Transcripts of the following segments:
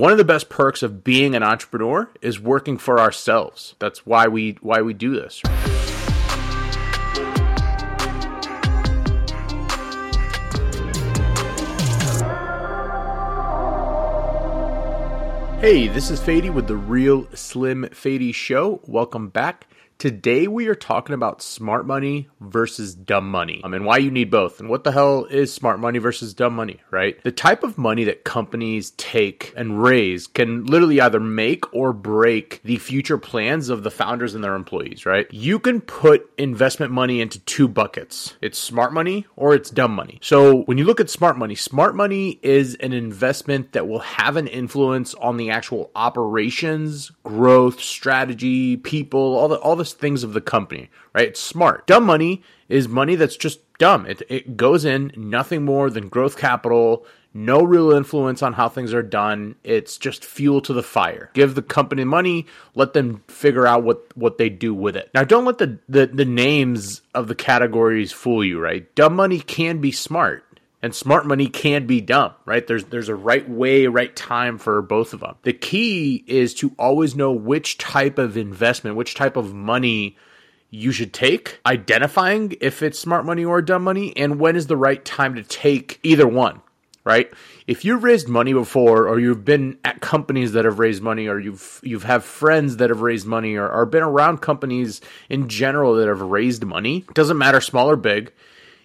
one of the best perks of being an entrepreneur is working for ourselves. That's why we why we do this. Hey, this is Fady with the Real Slim Fady Show. Welcome back. Today we are talking about smart money versus dumb money um, and why you need both. And what the hell is smart money versus dumb money, right? The type of money that companies take and raise can literally either make or break the future plans of the founders and their employees, right? You can put investment money into two buckets. It's smart money or it's dumb money. So when you look at smart money, smart money is an investment that will have an influence on the actual operations, growth, strategy, people, all the all the things of the company, right? It's smart. Dumb money is money that's just dumb. It, it goes in nothing more than growth capital, no real influence on how things are done. It's just fuel to the fire. Give the company money, let them figure out what, what they do with it. Now, don't let the, the, the names of the categories fool you, right? Dumb money can be smart and smart money can be dumb, right? There's there's a right way, right time for both of them. The key is to always know which type of investment, which type of money you should take, identifying if it's smart money or dumb money, and when is the right time to take either one, right? If you've raised money before, or you've been at companies that have raised money, or you've you've have friends that have raised money, or, or been around companies in general that have raised money, doesn't matter small or big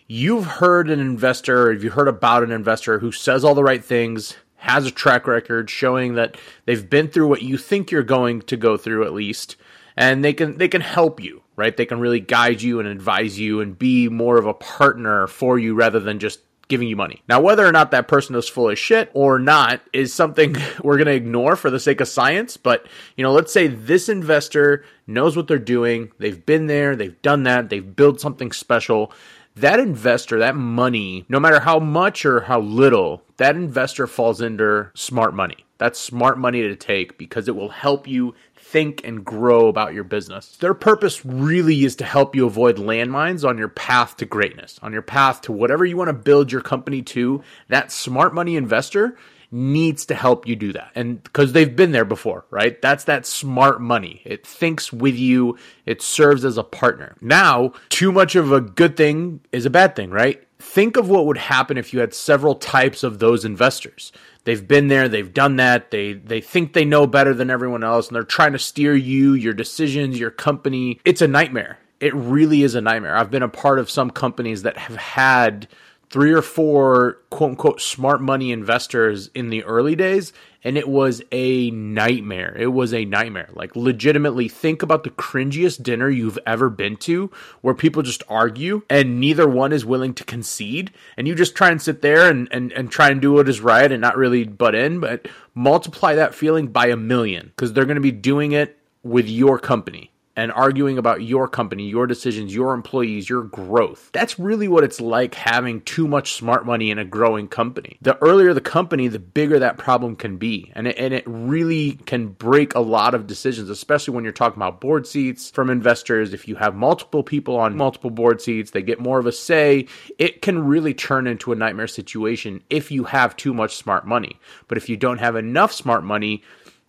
you've heard an investor, if you heard about an investor who says all the right things, has a track record showing that they've been through what you think you're going to go through at least, and they can they can help you, right? They can really guide you and advise you and be more of a partner for you rather than just giving you money. Now, whether or not that person is full of shit or not is something we're going to ignore for the sake of science. But, you know, let's say this investor knows what they're doing. They've been there, they've done that, they've built something special that investor, that money, no matter how much or how little, that investor falls under smart money. That's smart money to take because it will help you think and grow about your business. Their purpose really is to help you avoid landmines on your path to greatness, on your path to whatever you want to build your company to. That smart money investor needs to help you do that. And because they've been there before, right? That's that smart money. It thinks with you, it serves as a partner. Now, too much of a good thing is a bad thing, right? Think of what would happen if you had several types of those investors. They've been there, they've done that, they they think they know better than everyone else and they're trying to steer you, your decisions, your company. It's a nightmare. It really is a nightmare. I've been a part of some companies that have had three or four quote unquote smart money investors in the early days and it was a nightmare. It was a nightmare. Like legitimately think about the cringiest dinner you've ever been to where people just argue and neither one is willing to concede and you just try and sit there and, and, and try and do what is right and not really butt in, but multiply that feeling by a million because they're going to be doing it with your company and arguing about your company, your decisions, your employees, your growth. That's really what it's like having too much smart money in a growing company. The earlier the company, the bigger that problem can be. And it, and it really can break a lot of decisions, especially when you're talking about board seats from investors. If you have multiple people on multiple board seats, they get more of a say. It can really turn into a nightmare situation if you have too much smart money. But if you don't have enough smart money,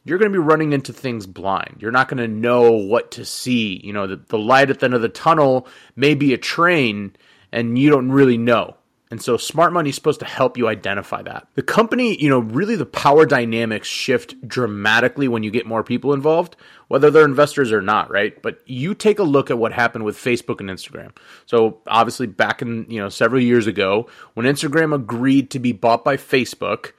you're going to be running into things blind. You're not going to know what to see. You know, the, the light at the end of the tunnel may be a train and you don't really know. And so smart money is supposed to help you identify that. The company, you know, really the power dynamics shift dramatically when you get more people involved, whether they're investors or not, right? But you take a look at what happened with Facebook and Instagram. So obviously back in, you know, several years ago, when Instagram agreed to be bought by Facebook,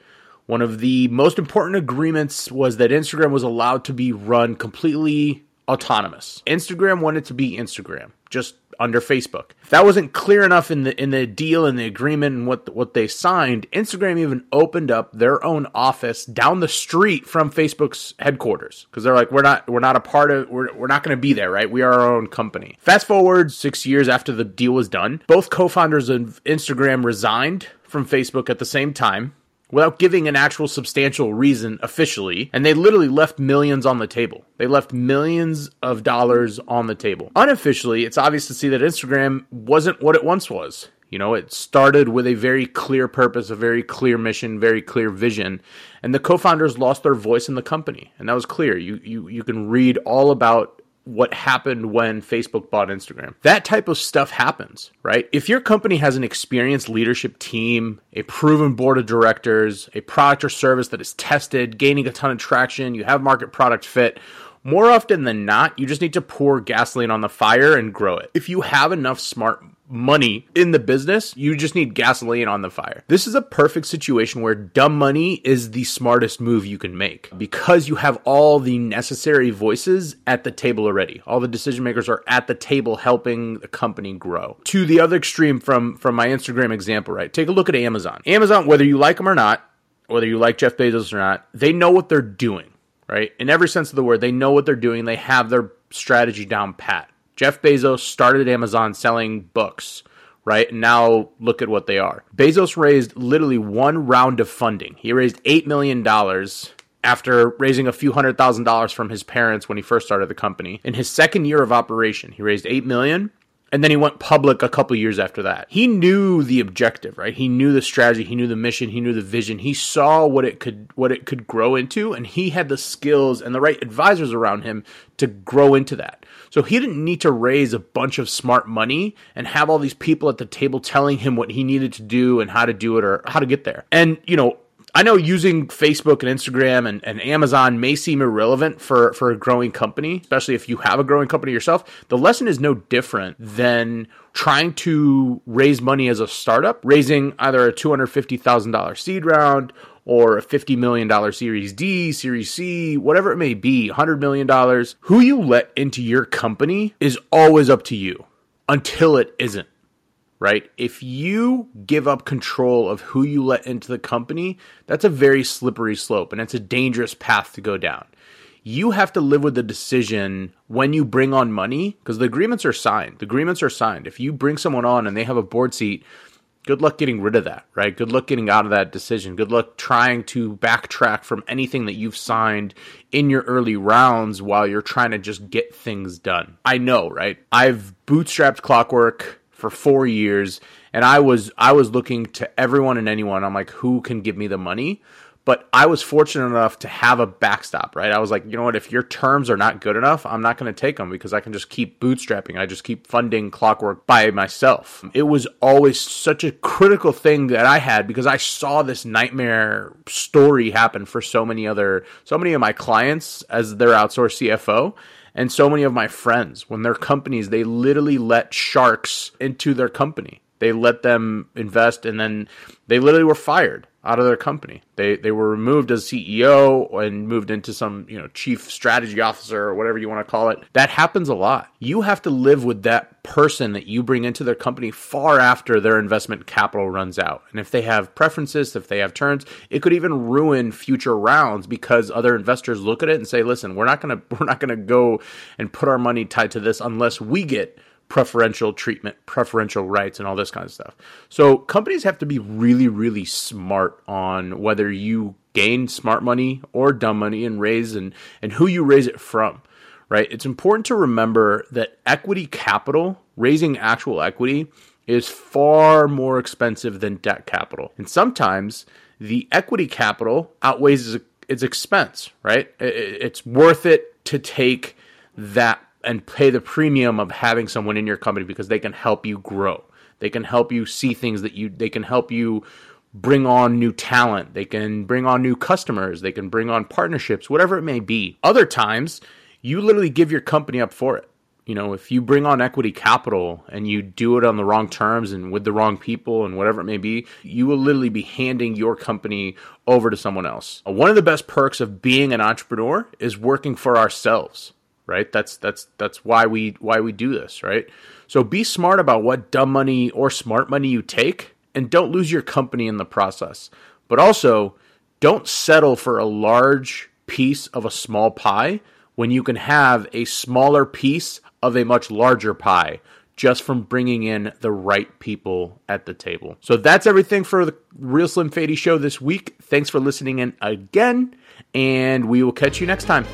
one of the most important agreements was that Instagram was allowed to be run completely autonomous. Instagram wanted to be Instagram, just under Facebook. If that wasn't clear enough in the in the deal and the agreement and what what they signed, Instagram even opened up their own office down the street from Facebook's headquarters because they're like we're not we're not a part of we're we're not going to be there, right? We are our own company. Fast forward 6 years after the deal was done, both co-founders of Instagram resigned from Facebook at the same time without giving an actual substantial reason officially, and they literally left millions on the table. They left millions of dollars on the table. Unofficially, it's obvious to see that Instagram wasn't what it once was. You know, it started with a very clear purpose, a very clear mission, very clear vision, and the co-founders lost their voice in the company, and that was clear. You you you can read all about what happened when Facebook bought Instagram. That type of stuff happens, right? If your company has an experienced leadership team, a proven board of directors, a product or service that is tested, gaining a ton of traction, you have market product fit, more often than not, you just need to pour gasoline on the fire and grow it. If you have enough smart money in the business, you just need gasoline on the fire. This is a perfect situation where dumb money is the smartest move you can make because you have all the necessary voices at the table already. All the decision makers are at the table helping the company grow. To the other extreme from from my Instagram example, right? Take a look at Amazon. Amazon whether you like them or not, whether you like Jeff Bezos or not, they know what they're doing right? In every sense of the word, they know what they're doing. They have their strategy down pat. Jeff Bezos started Amazon selling books, right? And now look at what they are. Bezos raised literally one round of funding. He raised $8 million after raising a few hundred thousand dollars from his parents when he first started the company. In his second year of operation, he raised 8 million and then he went public a couple years after that. He knew the objective, right? He knew the strategy, he knew the mission, he knew the vision. He saw what it could what it could grow into and he had the skills and the right advisors around him to grow into that. So he didn't need to raise a bunch of smart money and have all these people at the table telling him what he needed to do and how to do it or how to get there. And you know, I know using Facebook and Instagram and, and Amazon may seem irrelevant for, for a growing company, especially if you have a growing company yourself. The lesson is no different than trying to raise money as a startup, raising either a $250,000 seed round or a $50 million Series D, Series C, whatever it may be, $100 million. Who you let into your company is always up to you until it isn't right? If you give up control of who you let into the company, that's a very slippery slope and it's a dangerous path to go down. You have to live with the decision when you bring on money because the agreements are signed. The agreements are signed. If you bring someone on and they have a board seat, good luck getting rid of that, right? Good luck getting out of that decision. Good luck trying to backtrack from anything that you've signed in your early rounds while you're trying to just get things done. I know, right? I've bootstrapped clockwork for four years, and I was I was looking to everyone and anyone. I'm like, who can give me the money? But I was fortunate enough to have a backstop, right? I was like, you know what? If your terms are not good enough, I'm not going to take them because I can just keep bootstrapping. I just keep funding clockwork by myself. It was always such a critical thing that I had because I saw this nightmare story happen for so many other, so many of my clients as their outsourced CFO and so many of my friends when their companies they literally let sharks into their company they let them invest and then they literally were fired out of their company. They they were removed as CEO and moved into some, you know, chief strategy officer or whatever you want to call it. That happens a lot. You have to live with that person that you bring into their company far after their investment capital runs out. And if they have preferences, if they have turns, it could even ruin future rounds because other investors look at it and say, "Listen, we're not going to we're not going to go and put our money tied to this unless we get preferential treatment, preferential rights, and all this kind of stuff. So companies have to be really, really smart on whether you gain smart money or dumb money and raise and, and who you raise it from. Right? It's important to remember that equity capital, raising actual equity, is far more expensive than debt capital. And sometimes the equity capital outweighs its expense, right? It's worth it to take that and pay the premium of having someone in your company because they can help you grow. They can help you see things that you they can help you bring on new talent. They can bring on new customers. They can bring on partnerships, whatever it may be. Other times, you literally give your company up for it. You know, if you bring on equity capital and you do it on the wrong terms and with the wrong people and whatever it may be, you will literally be handing your company over to someone else. One of the best perks of being an entrepreneur is working for ourselves right? That's that's that's why we why we do this, right? So be smart about what dumb money or smart money you take and don't lose your company in the process. But also don't settle for a large piece of a small pie when you can have a smaller piece of a much larger pie just from bringing in the right people at the table. So that's everything for the Real Slim Fady show this week. Thanks for listening in again, and we will catch you next time.